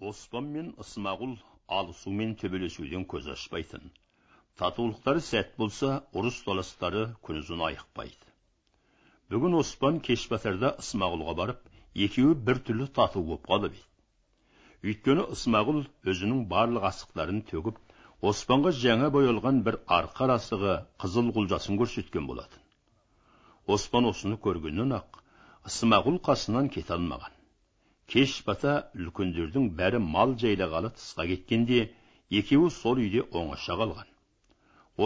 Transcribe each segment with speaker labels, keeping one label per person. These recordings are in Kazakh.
Speaker 1: оспан мен ысмағұл алысу мен төбелесуден көз ашпайтын. Татулықтары сәт болса ұрыс таластары күнізін айықпайды. Бүгін оспан кеш батарда ысмағұлға барып екеуі бір түрлі тату боп қалып еді өйткені ысмағұл өзінің барлық асықтарын төгіп оспанға жаңа боялған бір арқа асығы қызыл құлжасын көрсеткен болатын. Оспан осыны көргеннен ақ ысмағұл қасынан кете алмаған. Кеш бата үлкендердің бәрі мал жайлағалы тысқа кеткенде екеуі сол үйде оңаша қалған.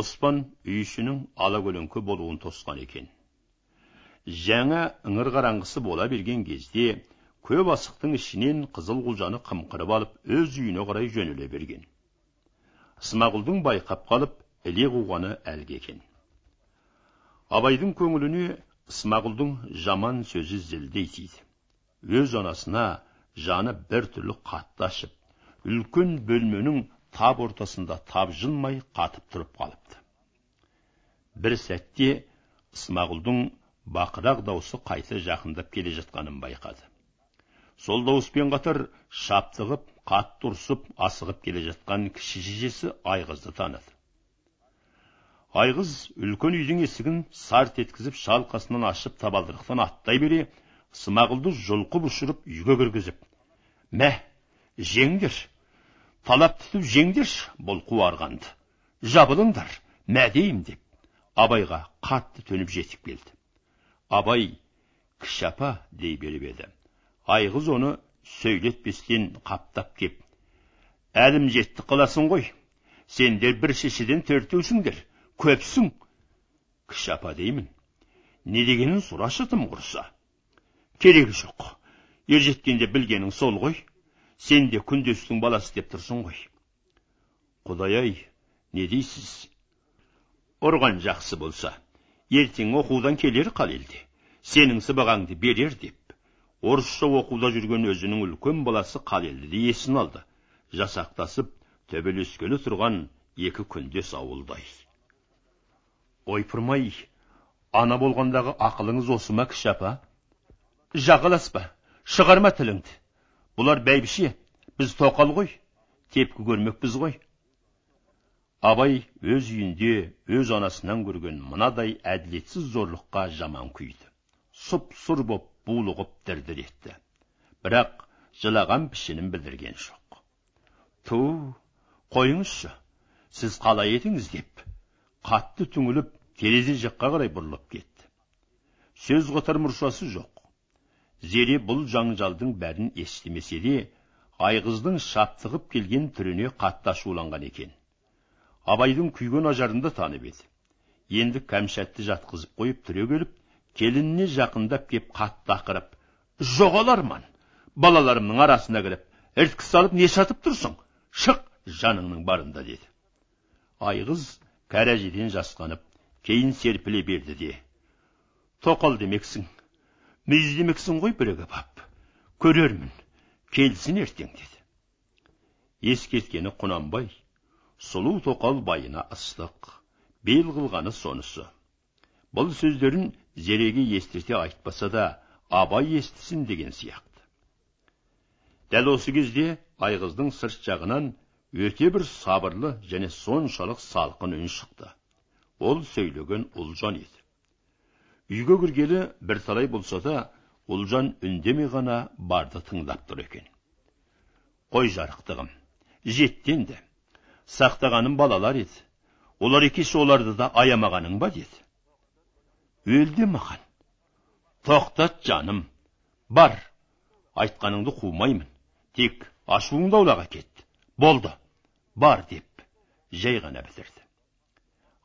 Speaker 1: Оспан үй ішінің алакөлеңке болуын тосқан екен. Жаңа ыңыр қараңғысы бола берген кезде көп асықтың ішінен қызыл құлжаны қымқырып алып өз үйіне қарай жөнеле берген. Смағұлдың байқап қалып іле қуғаны әлгі екен. Абайдың көңіліне смағұлдың жаман сөзі зілдей тиді. Өз анасына жаны бір түрлі қатты ашып үлкен бөлменің тап ортасында тапжылмай қатып тұрып қалыпты. Бір сәтте ысмағұлдың бақырақ даусы қайта жақындап келе жатқанын байқады. Сол дауыспен қатар шаптығып қатты ұрсып асығып келе жатқан кіші шешесі айғызды таныды. Айғыз үлкен үйдің есігін сарт еткізіп шалқасынан ашып табалдырықтан аттай бере смағұлды жұлқып ұшырып үйге кіргізіп мә жеңдер талап түтіп жеңдерші бұл қуарғанды жабылыңдар мә дейім деп абайға қатты төніп жетіп келді. Абай кіші апа дей беріп еді. Айғыз оны сөйлетпестен қаптап кеп әлім жетті қыласың ғой сендер бір шешеден төртеусіңдер көпсің кіші апа деймін. Не дегенін сұрашы тым құрса керегі жоқ. Ер жеткенде білгенің сол ғой. Сен де күндестің баласы деп тұрсың ғой. Құдай ай не дейсіз? Ұрған жақсы болса ертең оқудан келер қалелде сенің сыбағаңды берер деп. Орысша оқуда жүрген өзінің үлкен баласы қалелді есін алды. Жасақтасып төбелескелі тұрған екі күндес ауылдай. Ойпырмай ана болғандағы ақылыңыз осы ма кіші апа? Жағаласпа шығарма тіліңді бұлар бәйбіше біз тоқал ғой тепкі көрмекпіз ғой абай өз үйінде өз анасынан көрген мынадай әділетсіз зорлыққа жаман күйді сұп сұр боп булығып дір дір етті бірақ жылаған пішінін білдірген жоқ ту қойыңызшы сіз қалай едіңіз деп қатты түңіліп терезе жаққа қарай бұрылып кетті сөз қатар мұршасы жоқ зере бұл жаңжалдың бәрін естімесе де айғыздың шаптығып келген түріне қатты ашуланған екен. Абайдың күйген ажарында танып еді. Енді кәмшатты жатқызып қойып түрегеліп келініне жақындап кеп қатты ақырып жоғаларман балаларымның арасына кіріп ірткі салып не сатып тұрсың? Шық жаныңның барында деді. Айғыз кәрәжеден жасқанып кейін серпіле берді де тоқал демексің мүйіздемексің ғой бірігіп ап көрермін. Келсін ертең деді. Ескерткені құнанбай сұлу тоқал байына ыстық бел қылғаны сонысы. Бұл сөздерін зереге естірте айтпаса да абай естісін деген сияқты. Дәл осы кезде айғыздың сырт жағынан өте бір сабырлы және соншалық салқын үн шықты. Ол сөйлеген ұлжан еді. Үйге кіргелі бірталай болса да ұлжан үндемей ғана барды тыңдап тұр екен. Қой жарықтығым жетті енді сақтағаным балалар еді. Олар екеш оларды да аямағаның ба? деді. Өлде маған тоқтат жаным бар. Айтқаныңды қумаймын. Тек ашуыңды аулақ әкет болды бар деп жай ғана бітірді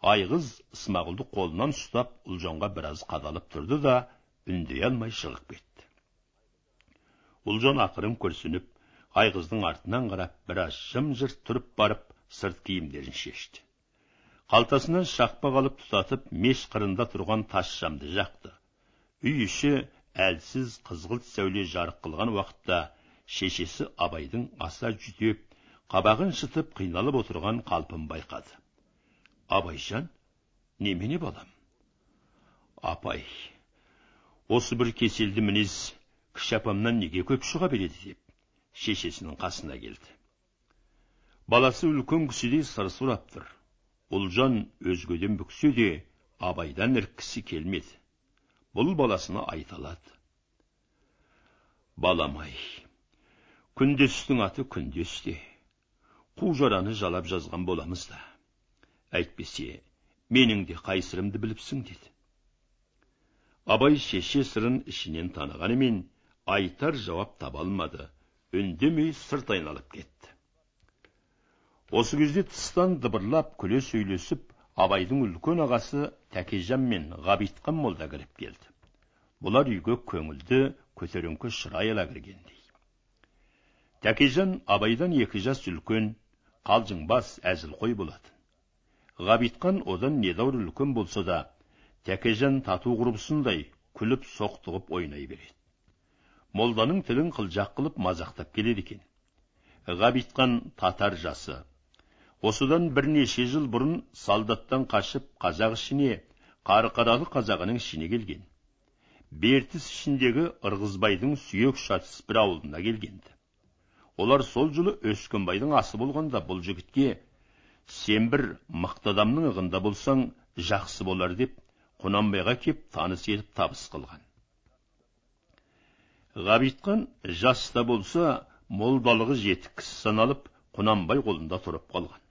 Speaker 1: айғыз ысмағұлды қолынан ұстап ұлжанға біраз қадалып тұрды да үндей алмай шығып кетті. Ұлжан ақырын күрсініп айғыздың артынан қарап біраз жым жырт тұрып барып сырт киімдерін шешті. Қалтасынан шақпақ алып тұтатып меш қырында тұрған тас шамды жақты. Үй іші әлсіз қызғылт сәуле жарық қылған уақытта шешесі абайдың аса жүдеп қабағын шытып қиналып отырған қалпын байқады. Абайжан немене балам? Апай осы бір кеселді мінез кіші апамнан неге көп шыға береді деп шешесінің қасына келді. Баласы үлкен кісідей сыр сұрап тұр. Ұлжан өзгеден бүксе де абайдан іріккісі келмеді. Бұл баласына айталады. Балам-ай күндестің аты күндесте. Қу жараны жалап жазған боламыз да. Әйтпесе менің де қайсырымды біліпсің деді. Абай шеше сырын ішінен танығанымен айтар жауап таба алмады үндемей сырт айналып кетті. Осы кезде тыстан дыбырлап күле сөйлесіп абайдың үлкен ағасы тәкежан мен ғабитхан молда кіріп келді. Бұлар үйге көңілді көтеріңкі шырай ала кіргендей. Тәкежан абайдан екі жас үлкен қалжыңбас әзілқой болатын. Ғабитхан одан недәуір үлкен болса да тәкежан тату құрбысындай күліп соқтығып ойнай береді. Молданың тілін қылжақ қылып мазақтап келеді екен. Ғабитхан татар жасы. Осыдан бірнеше жыл бұрын солдаттан қашып қазақ ішіне қарқаралы қазағының ішіне келген. Бертіс ішіндегі ырғызбайдың сүйек шатыс бір ауылына келгенді олар сол жылы өскенбайдың асы болғанда бұл жігітке сен бір мықты адамның ығында болсаң жақсы болар деп құнанбайға кеп таныс етіп табыс қылған. Ғабитхан жаста болса молдалығы жетік кісі саналып құнанбай қолында тұрып қалған.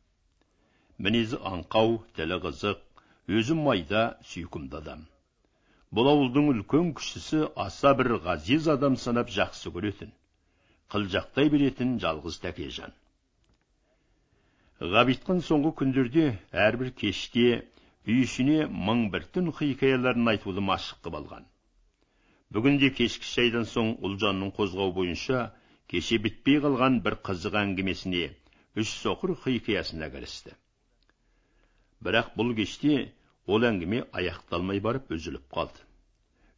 Speaker 1: Мінезі аңқау тілі қызық өзі майда сүйкімді адам. Бұл ауылдың үлкен кішісі аса бір ғазиз адам санап жақсы көретін қылжақтай беретін жалғыз тәкежан. Ғабитхан соңғы күндерде әрбір кеште үй ішіне мың бір түн хикаяларын айтуды машық қып алған. Бүгінде кешкі шайдан соң ұлжанның қозғау бойынша кеше бітпей қалған бір қызық әңгімесіне үш соқыр хикаясына кірісті. Бірақ бұл кеште ол әңгіме аяқталмай барып үзіліп қалды.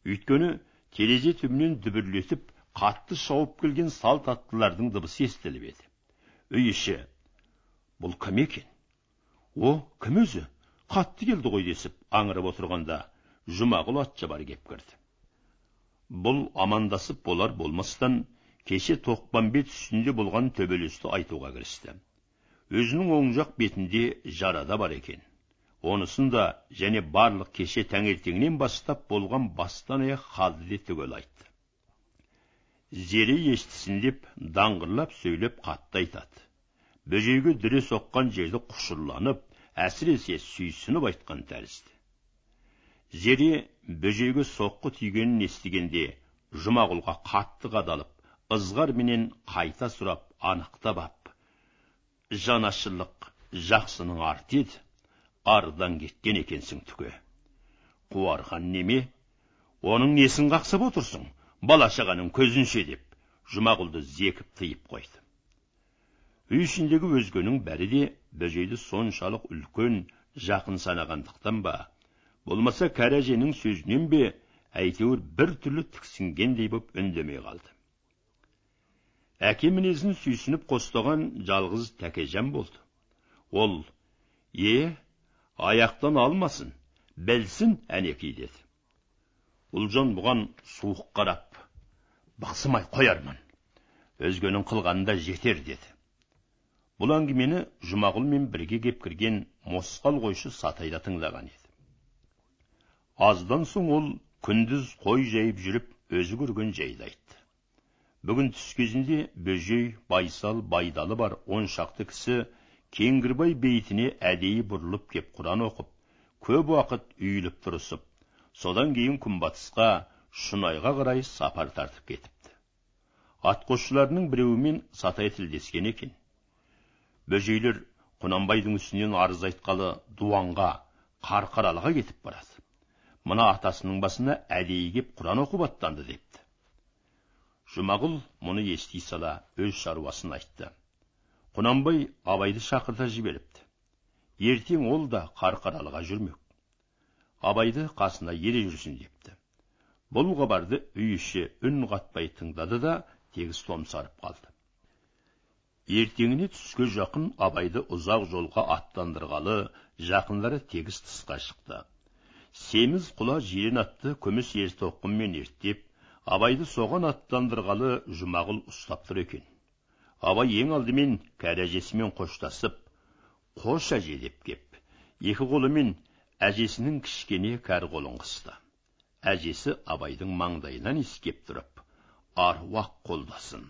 Speaker 1: Өйткені терезе түбінен дүбірлетіп қатты шауып келген салт аттылардың дыбысы естіліп еді. Үй іші бұл кім екен? О кім өзі? Қатты келді ғой десіп аңырып отырғанда жұмағұл атшабар кеп кірді. Бұл амандасып болар болмастан кеше тоқпамбет үстінде болған төбелесті айтуға кірісті. Өзінің оң жақ бетінде жарада бар екен. Онысын да және барлық кеше таңертеңнен бастап болған бастан аяқ халды де түгел айтты. Зере естісін деп даңғырлап сөйлеп қатты айтады. Бөжейге дүре соққан жерді құшырланып әсіресе сүйсініп айтқан тәрізді. Зере бөжейге соққы тигенін естігенде жұмағұлға қатты қадалып ызғар менен қайта сұрап анықтап ап. Жанашырлық жақсының арты еді арыдан кеткен екенсің түге қуарған неме? Оның несін қақсап отырсың? Бала шағаның көзінше деп жұмағұлды зекіп тыйып қойды. Үй ішіндегі өзгенің бәрі де бөжейді соншалық үлкен жақын санағандықтан ба болмаса кәрі әженің сөзінен бе әйтеуір бір түрлі тіксінгендей боп үндемей қалды әке мінезін сүйсініп қостаған жалғыз тәкежан болды ол е аяқтан алмасын білсін әнекей деді ұлжан бұған суық қарап бақсымай қоярмын өзгенің қылғанында жетер деді бұл әңгімені жұмағұлмен бірге кеп кірген мосқал қойшы сатайда тыңдаған еді. Аздан соң ол күндіз қой жайып жүріп өзі көрген жайды айтты. Бүгін түс кезінде бөжей байсал байдалы бар он шақты кісі кеңгірбай бейітіне әдейі бұрылып кеп құран оқып көп уақыт үйіліп тұрысып содан кейін күнбатысқа шұнайға қарай сапар тартып кетіпті. Атқосшыларының біреуімен сатай тілдескен екен. Бөжейлер құнанбайдың үстінен арыз айтқалы дуанға қарқаралыға кетіп барады. Мына атасының басына әдейі кеп құран оқып аттанды депті. Жұмағұл мұны ести сала өз шаруасын айтты. Құнанбай абайды шақырта жіберіпті. Ертең ол да қарқаралыға жүрмек. Абайды қасына ере жүрсін депті. Бұл хабарды үй іші үн қатпай тыңдады да тегіс томсарып қалды. Ертеңіне түске жақын абайды ұзақ жолға аттандырғалы жақындары тегіс тысқа шықты. Семіз құла жирен атты күміс ер тоқыммен ерттеп абайды соған аттандырғалы жұмағұл ұстап тұр екен. Абай ең алдымен кәрі әжесімен қоштасып қош әже! деп кеп екі қолымен әжесінің кішкене кәрі қолын қысты. Әжесі абайдың маңдайынан иіскеп тұрып аруақ қолдасын!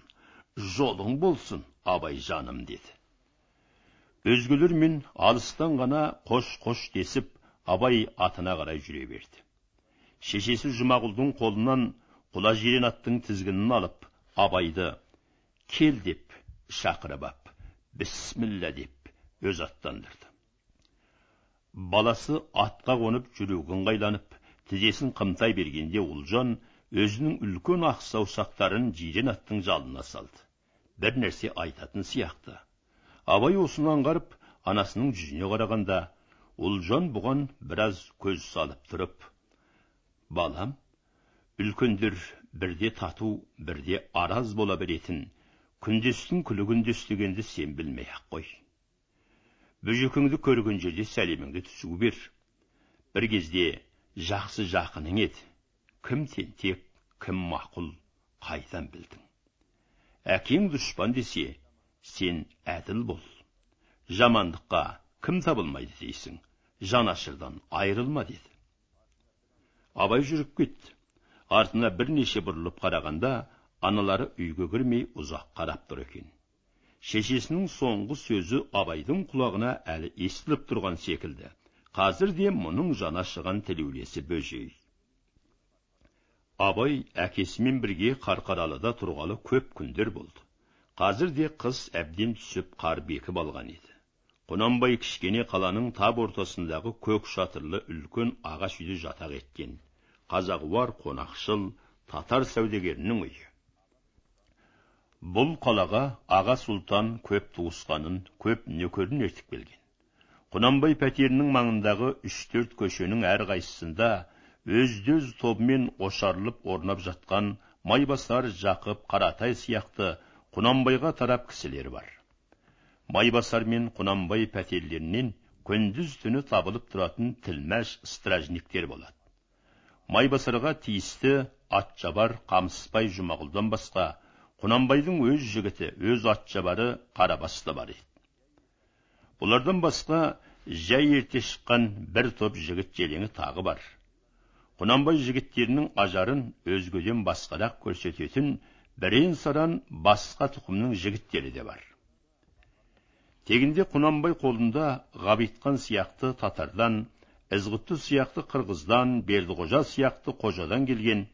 Speaker 1: Жолың болсын абай жаным деді. Өзгелермен алыстан ғана қош қош десіп абай атына қарай жүре берді. Шешесі жұмағұлдың қолынан құла жирен аттың тізгінін алып абайды кел деп шақырып ап бісміллә деп өз аттандырды. Баласы атқа қонып жүрегі ыңғайланып тізесін қымтай бергенде ұлжан өзінің үлкен ақ саусақтарын жирен аттың жалына салды. Бір нәрсе айтатын сияқты. Абай осыны аңғарып анасының жүзіне қарағанда ұлжан бұған біраз көз салып тұрып балам үлкендер бірде тату бірде араз бола беретін күндестің күлі күндес дегенді сен білмей ақ қой. Бөжекеңді көрген жерде сәлеміңді түсу бер. Бір кезде жақсы жақының еді кім тентек кім мақұл қайдан білдің? Әкең дұшпан десе сен әділ бол. Жамандыққа кім табылмайды дейсің жанашырдан айырылма деді. Абай жүріп кетті артына бірнеше бұрылып қарағанда аналары үйге кірмей ұзақ қарап тұр екен. Шешесінің соңғы сөзі абайдың құлағына әлі естіліп тұрған секілді. Қазір де мұның жана шыған тілеулесі бөжей. Абай әкесімен бірге қарқаралыда тұрғалы көп күндер болды. Қазір де қыс әбден түсіп қар бекіп алған еді. Құнанбай кішкене қаланың тап ортасындағы көк шатырлы үлкен ағаш үйде жатақ еткен. Қазағуар қонақшыл татар сәудегерінің үйі. Бұл қалаға аға сұлтан көп туысқанын көп нөкерін ертіп келген. Құнанбай пәтерінің маңындағы үш төрт көшенің әрқайсысында өзді өз тобымен ошарылып орнап жатқан майбасар жақып қаратай сияқты құнанбайға тарап кісілер бар. Майбасар мен құнанбай пәтерлерінен күндіз түні табылып тұратын тілмәш стражниктер болады. Майбасарға тиісті атшабар қамысбай жұмағұлдан басқа құнанбайдың өз жігіті өз атшабары қарабас та бар еді. Бұлардан басқа жай ерте шыққан бір топ жігіт желеңі тағы бар. Құнанбай жігіттерінің ажарын өзгеден басқарақ көрсететін бірен саран басқа тұқымның жігіттері де бар. Тегінде құнанбай қолында ғабитхан сияқты татардан ізғұтты сияқты қырғыздан бердіқожа сияқты қожадан келген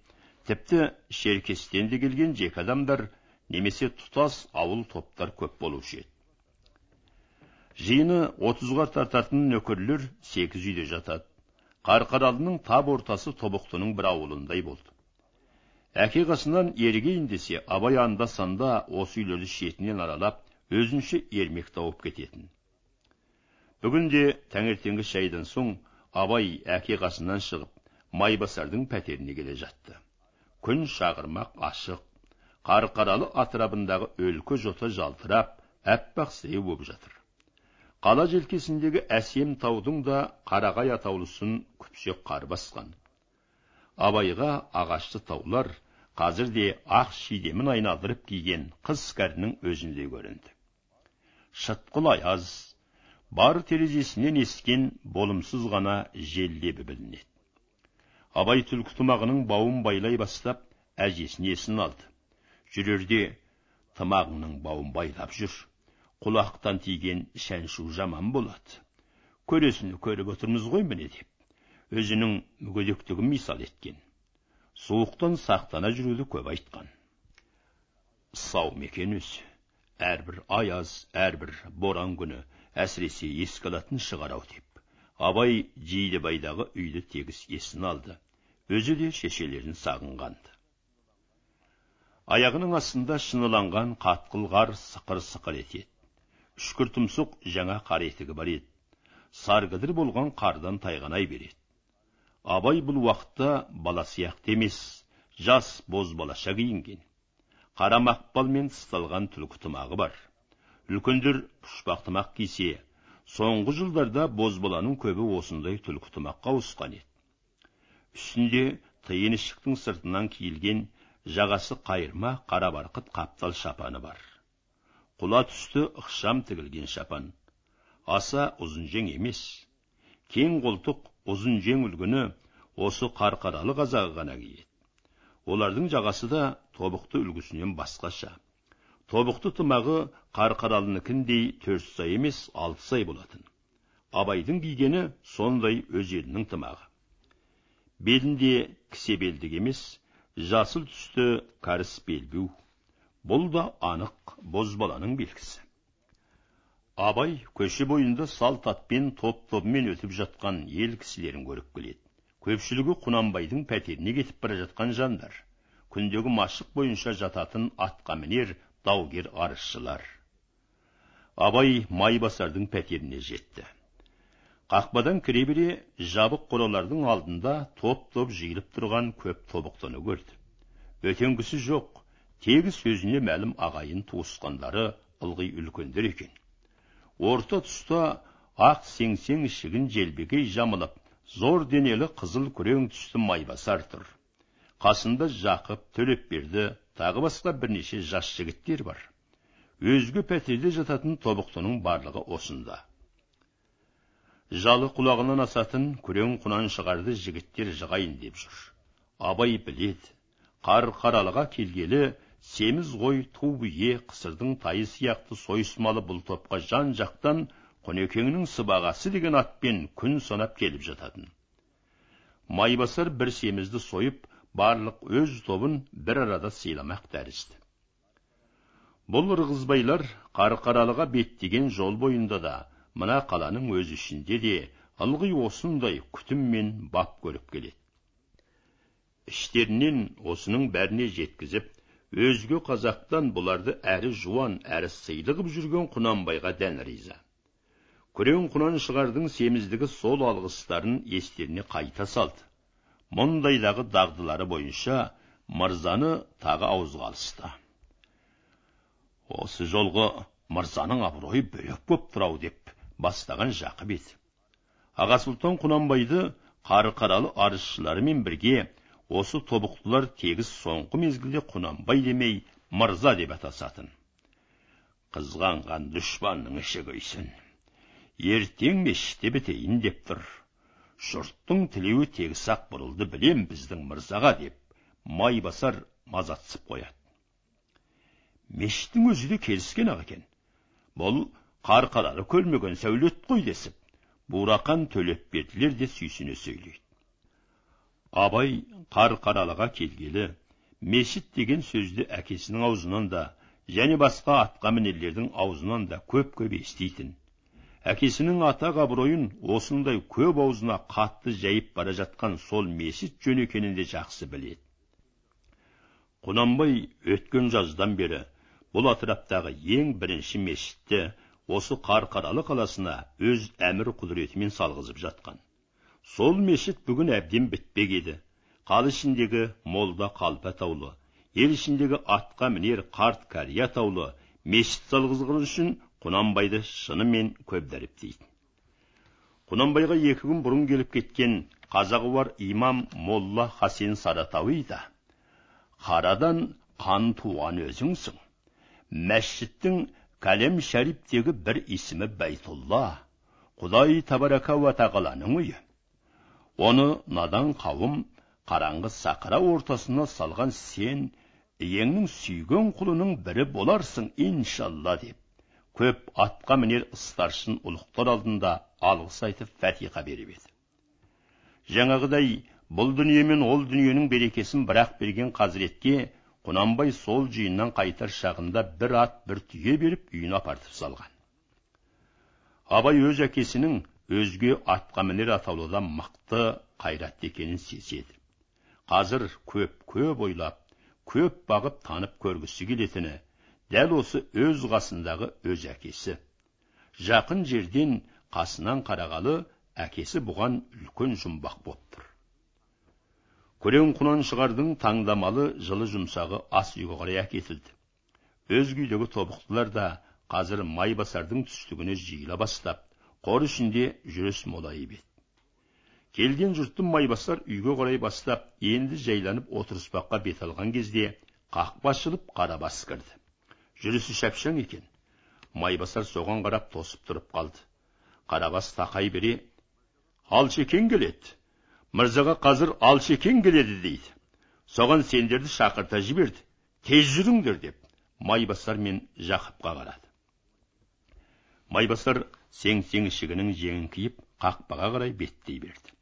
Speaker 1: тіпті шеркестен де келген жеке адамдар немесе тұтас ауыл топтар көп болушы еді. Жиыны отызға тартатын нөкерлер сегіз үйде жатады. Қарқаралының тап ортасы тобықтының бір ауылындай болды әке қасынан ерігейін десе абай анда санда осы үйлерді шетінен аралап өзінше ермек тауып кететін бүгінде таңертеңгі шайдан соң абай әке қасынан шығып майбасардың пәтеріне келе жатты күн шағырмақ ашық қарқаралы атырабындағы өлкі жота жалтырап әппақ сіреу боп жатыр қала желкесіндегі әсем таудың да қарағай атаулысын күпсек қар басқан. Абайға ағашты таулар қазір де ақ шидемін айналдырып киген қыз кәрінің өзіндей көрінді. Шытқыл аяз бар терезесінен ескен болымсыз ғана жел лебі білінеді. Абай түлкі тымағының бауын байлай бастап әжесіне есін алды. Жүрерде тымағыңның бауын байлап жүр. Құлақтан тиген шәншу жаман болады. Көресіні көріп отырмыз ғой міне деп. Өзінің мүгедектігін мисал еткен. Суықтан сақтана жүруді көп айтқан. Сау мекен өзі. Әрбір аяз әрбір боран күні әсіресе еске алатын шығар ау деп. Абай жидебайдағы үйді тегіс есін алды. Өзі де шешелерін сағынғанды. Аяғының астында шыныланған қатқыл қар сықыр сықыр етеді. Үшкір тұмсық жаңа қар етігі бар еді. Саргідір болған қардан тайғанай береді. Абай бұл уақытта бала сияқты емес жас бозбалаша киінген. Қара мақпал мен тысталған түлкі тымағы бар. Үлкендер пұшпақ тымақ кисе соңғы жылдарда бозбаланың көбі осындай түлкі тымаққа ауысқан еді. Үстінде тиын ішіктің сыртынан киілген жағасы қайырма қара барқыт қаптал шапаны бар. Құла түсті ықшам тігілген шапан аса ұзын жең емес кең қолтық ұзын жең үлгіні осы қарқаралы қазағы ғана киеді олардың жағасы да тобықты үлгісінен басқаша тобықты тымағы қарқаралынікіндей төрт сай емес алты сай болатын абайдың кигені сондай өз елінің тымағы белінде кісе белдік емес жасыл түсті кәріс белбеу бұл да анық бозбаланың белгісі. Абай көше бойында салт атпен топ тобымен өтіп жатқан ел кісілерін көріп келеді. Көпшілігі құнанбайдың пәтеріне кетіп бара жатқан жандар. Күндегі машық бойынша жататын атқамінер даугер арызшылар абай майбасардың пәтеріне жетті. Қақпадан кіре бере жабық қоралардың алдында топ топ жиылып тұрған көп тобықтыны көрді. Өтенгісі жоқ тегіс сөзіне мәлім ағайын туысқандары ылғи үлкендер екен. Орта тұста ақ сеңсең ішігін желбегей жамылып зор денелі қызыл күрең түсті майбасар тұр. Қасында жақып төлепберді тағы басқа бірнеше жас жігіттер бар. Өзге пәтерде жататын тобықтының барлығы осында. Жалы құлағынан асатын күрең құнан шығарды жігіттер жығайын деп жүр. Абай біледі қар қаралыға келгелі семіз қой ту бие қысырдың тайы сияқты сойысмалы бұл топқа жан жақтан құнекеңнің сыбағасы деген атпен күн санап келіп жататын. Майбасар бір семізді сойып барлық өз тобын бір арада сыйламақ тәрізді. Бұл ырғызбайлар қарқаралыға беттеген жол бойында да мына қаланың өз ішінде де ылғи осындай күтім мен бап көріп келеді. Іштерінен осының бәріне жеткізіп өзге қазақтан бұларды әрі жуан әрі сыйлы қып жүрген құнанбайға дән риза күрең құнан шығардың семіздігі сол алғыстарын естеріне қайта салды мұндайдағы дағдылары бойынша мырзаны тағы ауызға алысты осы жолғы мырзаның абыройы бөлек боп тұр ау деп бастаған жақып еді аға сұлтан құнанбайды қарқаралы арызшыларымен бірге осы тобықтылар тегіс соңғы мезгілде құнанбай демей мырза деп атасатын. Қызғанған дұшпанның іші күйсін. Ертең мешітте бітейін деп тұр. Жұрттың тілеуі тегіс ақ бұрылды білем біздің мырзаға деп майбасар мазатсып қояды. Мешіттің өзі де келіскен ақ екен. Бұл қарқаралы көрмеген сәулет қой десіп бурақан төлепберділер де сүйсіне сөйлейді. Абай қарқаралыға келгелі мешіт деген сөзді әкесінің аузынан да және басқа атқамінерлердің аузынан да көп көп еститін. Әкесінің атақ абыройын осындай көп аузына қатты жайып бара жатқан сол мешіт жөн екенін де жақсы біледі. Құнанбай өткен жаздан бері бұл атыраптағы ең бірінші мешітті осы қарқаралы қаласына өз әмір құдіретімен салғызып жатқан. Сол мешіт бүгін әбден бітпек еді. Қал ішіндегі молда қалпы атаулы ел ішіндегі атқа мінер қарт кәрия атаулы мешіт салғызған үшін құнанбайды шынымен көп дәріптейді құнанбайға екі күн бұрын келіп кеткен қазағы бар имам молла хасен саратауи да қарадан қан туған өзіңсің. Мәшіттің кәлем шәріптегі бір исімі бәйтулла құдай табарака уа тағаланың үйі. Оны надан қауым қараңғы сақыра ортасына салған сен иеңнің сүйген құлының бірі боларсың иншалла деп. Көп атқа мінер старшын ұлықтар алдында алғыс айтып фәтиха беріп еді. Жаңағыдай бұл дүние мен ол дүниенің берекесін бірақ берген қазіретке құнанбай сол жиыннан қайтар шағында бір ат бір түйе беріп үйіне апартып салған. Абай өз әкесінің өзге атқамінер атаулыдан мықты қайратты екенін сезеді қазір көп көп ойлап көп бағып танып көргісі келетіні дәл осы өз қасындағы өз әкесі жақын жерден қасынан қарағалы әкесі бұған үлкен жұмбақ боп тұр күрең шығардың таңдамалы жылы жұмсағы ас үйге қарай әкетілді өзге үйдегі тобықтылар да қазір майбасардың түстігіне жиыла бастап қор ішінде жүріс молайып еді келген жұртты майбасар үйге қарай бастап енді жайланып отырыспаққа бет алған кезде қақпа ашылып қарабас кірді жүрісі шапшаң екен майбасар соған қарап тосып тұрып қалды қарабас тақай бере алшекең келеді мырзаға қазір алшекең келеді дейді соған сендерді шақырта жіберді тез жүріңдер деп майбасар мен жақыпқа қарады майбасар сең сең ішігінің жеңін киіп қақпаға қарай беттей берді.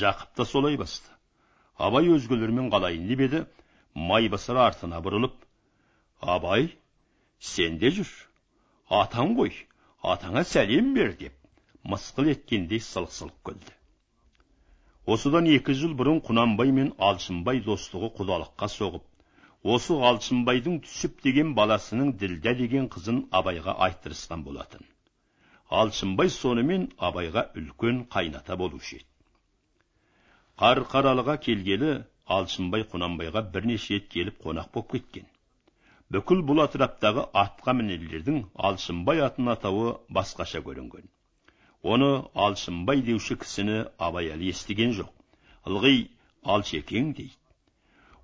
Speaker 1: Жақып та солай басты. Абай өзгелермен қалайын деп еді майбасар артына бұрылып абай сен де жүр. Атаң ғой атаңа сәлем бер деп мысқыл еткендей сылқ сылқ күлді. Осыдан екі жыл бұрын құнанбай мен алшынбай достығы құдалыққа соғып осы алшынбайдың түсіп деген баласының ділдә деген қызын абайға айттырысқан болатын. Алшынбай сонымен абайға үлкен қайната болушы еді. Қарқаралыға келгелі алшынбай құнанбайға бірнеше рет келіп қонақ боп кеткен. Бүкіл бұл атыраптағы атқа мінерлердің алшынбай атын атауы басқаша көрінген. Оны алшынбай деуші кісіні абай әлі естіген жоқ. Ылғи алшекең дейді.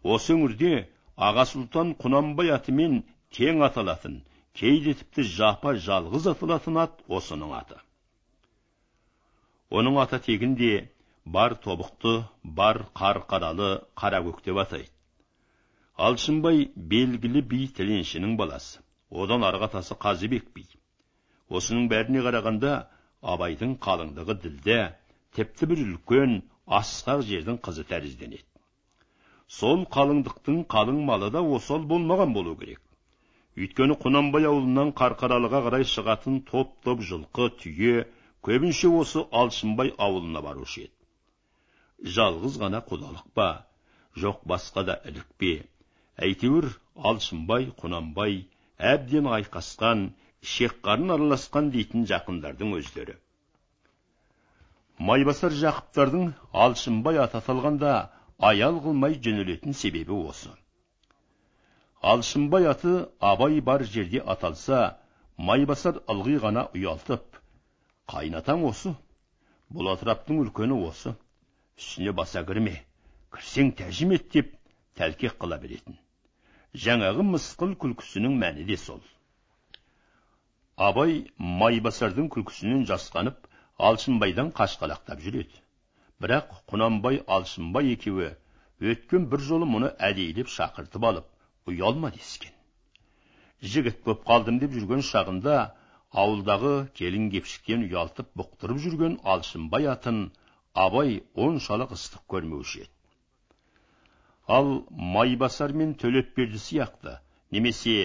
Speaker 1: Осы өңірде аға сұлтан құнанбай атымен тең аталатын кейде тіпті жапа жалғыз аталатын ат осының аты. Оның ата тегінде бар тобықты бар қарқаралы қаракөк деп атайды. Алшынбай белгілі би тіленшінің баласы одан арғы атасы қазыбек би. Осының бәріне қарағанда абайдың қалыңдығы ділде тіпті бір үлкен асқақ жердің қызы тәрізденеді. Сол қалыңдықтың қалың малы да осал болмаған болу керек. Өйткені құнанбай ауылынан қарқаралыға қарай шығатын топ топ жылқы түйе көбінше осы алшынбай ауылына барушы еді. Жалғыз ғана құдалық па? Жоқ басқа да ілік пе? Әйтеуір алшынбай құнанбай әбден айқасқан ішек қарын араласқан дейтін жақындардың өздері. Майбасар жақыптардың алшынбай аты аталғанда аял қылмай жөнелетін себебі осы. Алшынбай аты абай бар жерде аталса майбасар ылғи ғана ұялтып қайнатаң осы бұл атыраптың үлкені осы үстіне баса кірме кірсең тәжім ет деп тәлкек қыла беретін. Жаңағы мысқыл күлкісінің мәні де сол. Абай майбасардың күлкісінен жасқанып алшынбайдан қашқалақтап жүреді. Бірақ құнанбай алшынбай екеуі өткен бір жолы мұны әдейілеп шақыртып алып ұялма дескен жігіт боп қалдым деп жүрген шағында ауылдағы келін кепшіктен ұялтып бұқтырып жүрген алшынбай атын абай оншалық ыстық көрмеуші еді ал майбасар мен төлепберді сияқты немесе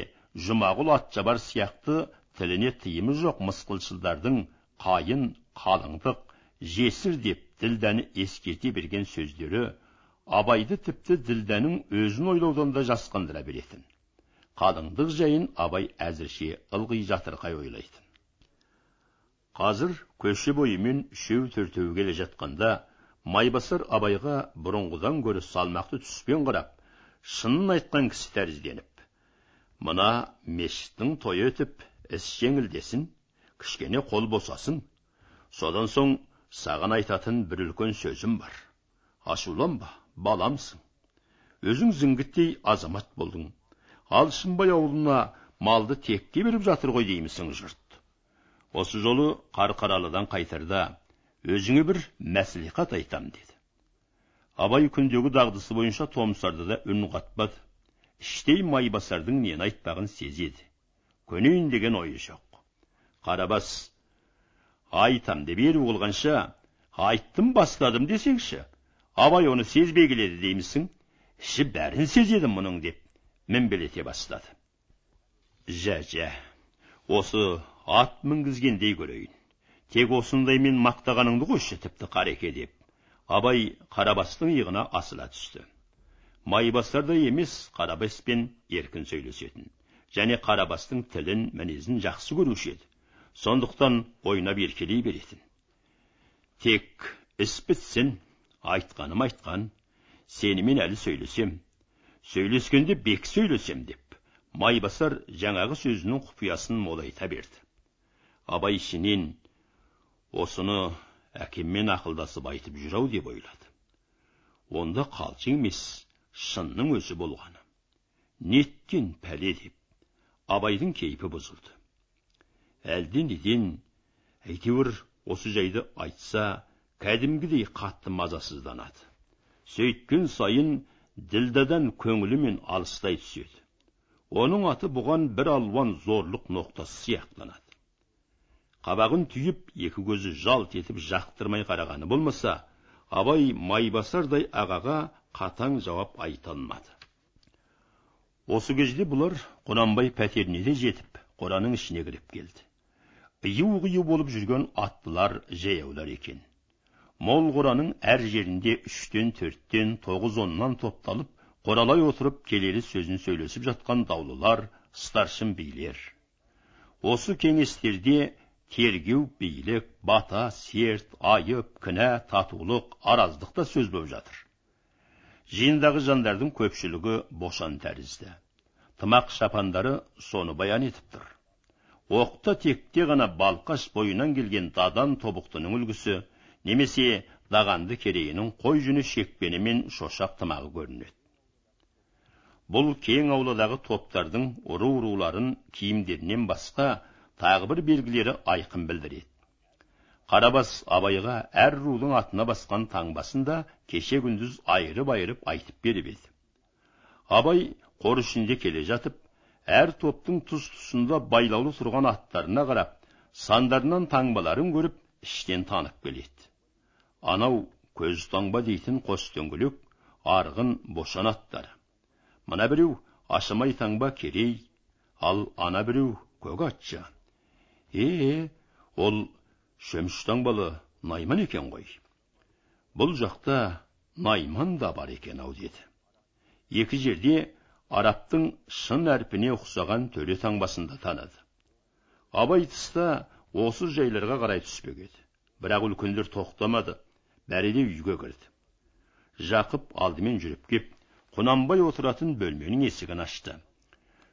Speaker 1: жұмағұл атжабар сияқты тіліне тыйымы жоқ мысқылшылдардың қайын қалыңдық жесір деп ділдәні ескерте берген сөздері абайды тіпті ділдәнің өзін ойлаудан да жасқандыра беретін қалыңдық жайын абай әзірше ылғи жатырқай ойлайтын. Қазір көше бойымен үшеу төртеу келе жатқанда майбасар абайға бұрынғыдан гөрі салмақты түспен қарап шынын айтқан кісі тәрізденіп мына мешіттің тойы өтіп іс жеңілдесін кішкене қол босасын содан соң саған айтатын бір үлкен сөзім бар. Ашуланба баламсың. Өзің зіңгіттей азамат болдың. Алшынбай ауылына малды текке беріп жатыр ғой деймісің жұрт. Осы жолы қарқаралыдан қайтарда өзіңе бір мәслихат айтам деді. Абай күндегі дағдысы бойынша томсарды да үн қатпады іштей майбасардың нені айтпағын сезеді. Көнейін деген ойы жоқ. Қарабас айтам деп еру болғанша айттым бастадым десеңші абай оны сезбей келеді деймісің? Іші бәрін сезеді мұның деп мінбелете бастады. Жә жә осы ат мінгізгендей көрейін. Тек осындаймен мақтағаныңды қойшы тіпті қареке деп. Абай қарабастың иығына асыла түсті. Майбасардай емес қарабаспен еркін сөйлесетін. Және қарабастың тілін мінезін жақсы көруші еді. Сондықтан ойнап еркелей беретін. Тек іс бітсін айтқаным айтқан сенімен әлі сөйлесем сөйлескенде бек сөйлесем деп майбасар жаңағы сөзінің құпиясын молайта берді абай ішінен осыны әкеммен ақылдасып айтып жүр ау деп ойлады онда қалжың емес шынның өзі болғаны неткен пәле деп абайдың кейпі бұзылды неден әйтеуір осы жайды айтса кәдімгідей қатты мазасызданады сөйткен сайын ділдадан көңілі мен алыстай түседі оның аты бұған бір алуан зорлық ноқтасы сияқтанады қабағын түйіп екі көзі жалт етіп жақтырмай қарағаны болмаса абай майбасардай ағаға қатаң жауап айта алмады осы кезде бұлар құнанбай пәтеріне де жетіп қораның ішіне кіріп келді ию қию болып жүрген аттылар жаяулар екен мол қораның әр жерінде үштен төрттен тоғыз оннан топталып қоралай отырып келелі сөзін сөйлесіп жатқан даулылар старшын билер осы кеңестерде тергеу билік бата серт айып кінә татулық араздық та сөз болып жатыр жиындағы жандардың көпшілігі бошан тәрізді тымақ шапандары соны баян етіп тұр оқта текте ғана балқаш бойынан келген дадан тобықтының үлгісі немесе дағанды керейінің қой жүні шекпені мен шошақ тымағы көрінеді. Бұл кең ауладағы топтардың ұру руларын киімдерінен басқа тағы бір белгілері айқын білдіреді. Қарабас абайға әр рудың атына басқан таңбасын да кеше күндіз айырып айырып айтып беріп еді. Абай қор ішінде келе жатып әр топтың тұс тұсында байлаулы тұрған аттарына қарап сандарынан таңбаларын көріп іштен танып келеді. Анау көз таңба дейтін қос дөңгелек арғын бошан аттары мына біреу ашымай таңба керей ал ана біреу көк атшы. Е ол балы найман екен ғой. Бұл жақта найман да бар екен ау деді. Екі жерде араптың шын әрпіне ұқсаған төре таңбасын да таныды. Абай тыста осы жайларға қарай түспек еді. Бірақ үлкендер тоқтамады. Бәрі де үйге кірді. Жақып алдымен жүріп кеп құнанбай отыратын бөлменің есігін ашты.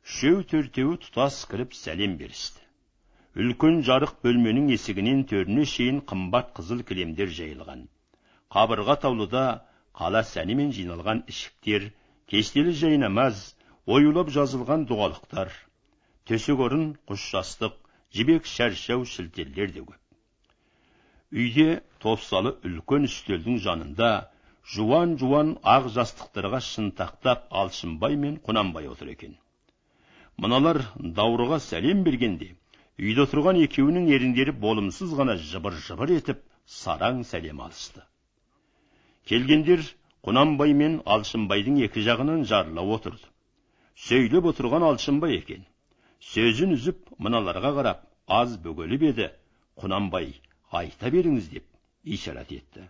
Speaker 1: Үшеу төртеуі тұтас кіріп сәлем берісті. Үлкен жарық бөлменің есігінен төріне шейін қымбат қызыл кілемдер жайылған. Қабырға таулыда қала сәнімен жиналған ішіктер кестелі жайнамаз оюлап жазылған дұғалықтар төсек орын құс жастық жібек шәршау шілтерлер де көп. Үйде топсалы үлкен үстелдің жанында жуан жуан ақ жастықтарға шынтақтап алшынбай мен құнанбай отыр екен. Мыналар даурыға сәлем бергенде үйде отырған екеуінің еріндері болымсыз ғана жыбыр жыбыр етіп сараң сәлем алысты. Келгендер құнанбай мен алшынбайдың екі жағынан жарыла отырды. Сөйлеп отырған алшынбай екен. Сөзін үзіп мыналарға қарап аз бөгеліп еді. Құнанбай айта беріңіз деп ишарат етті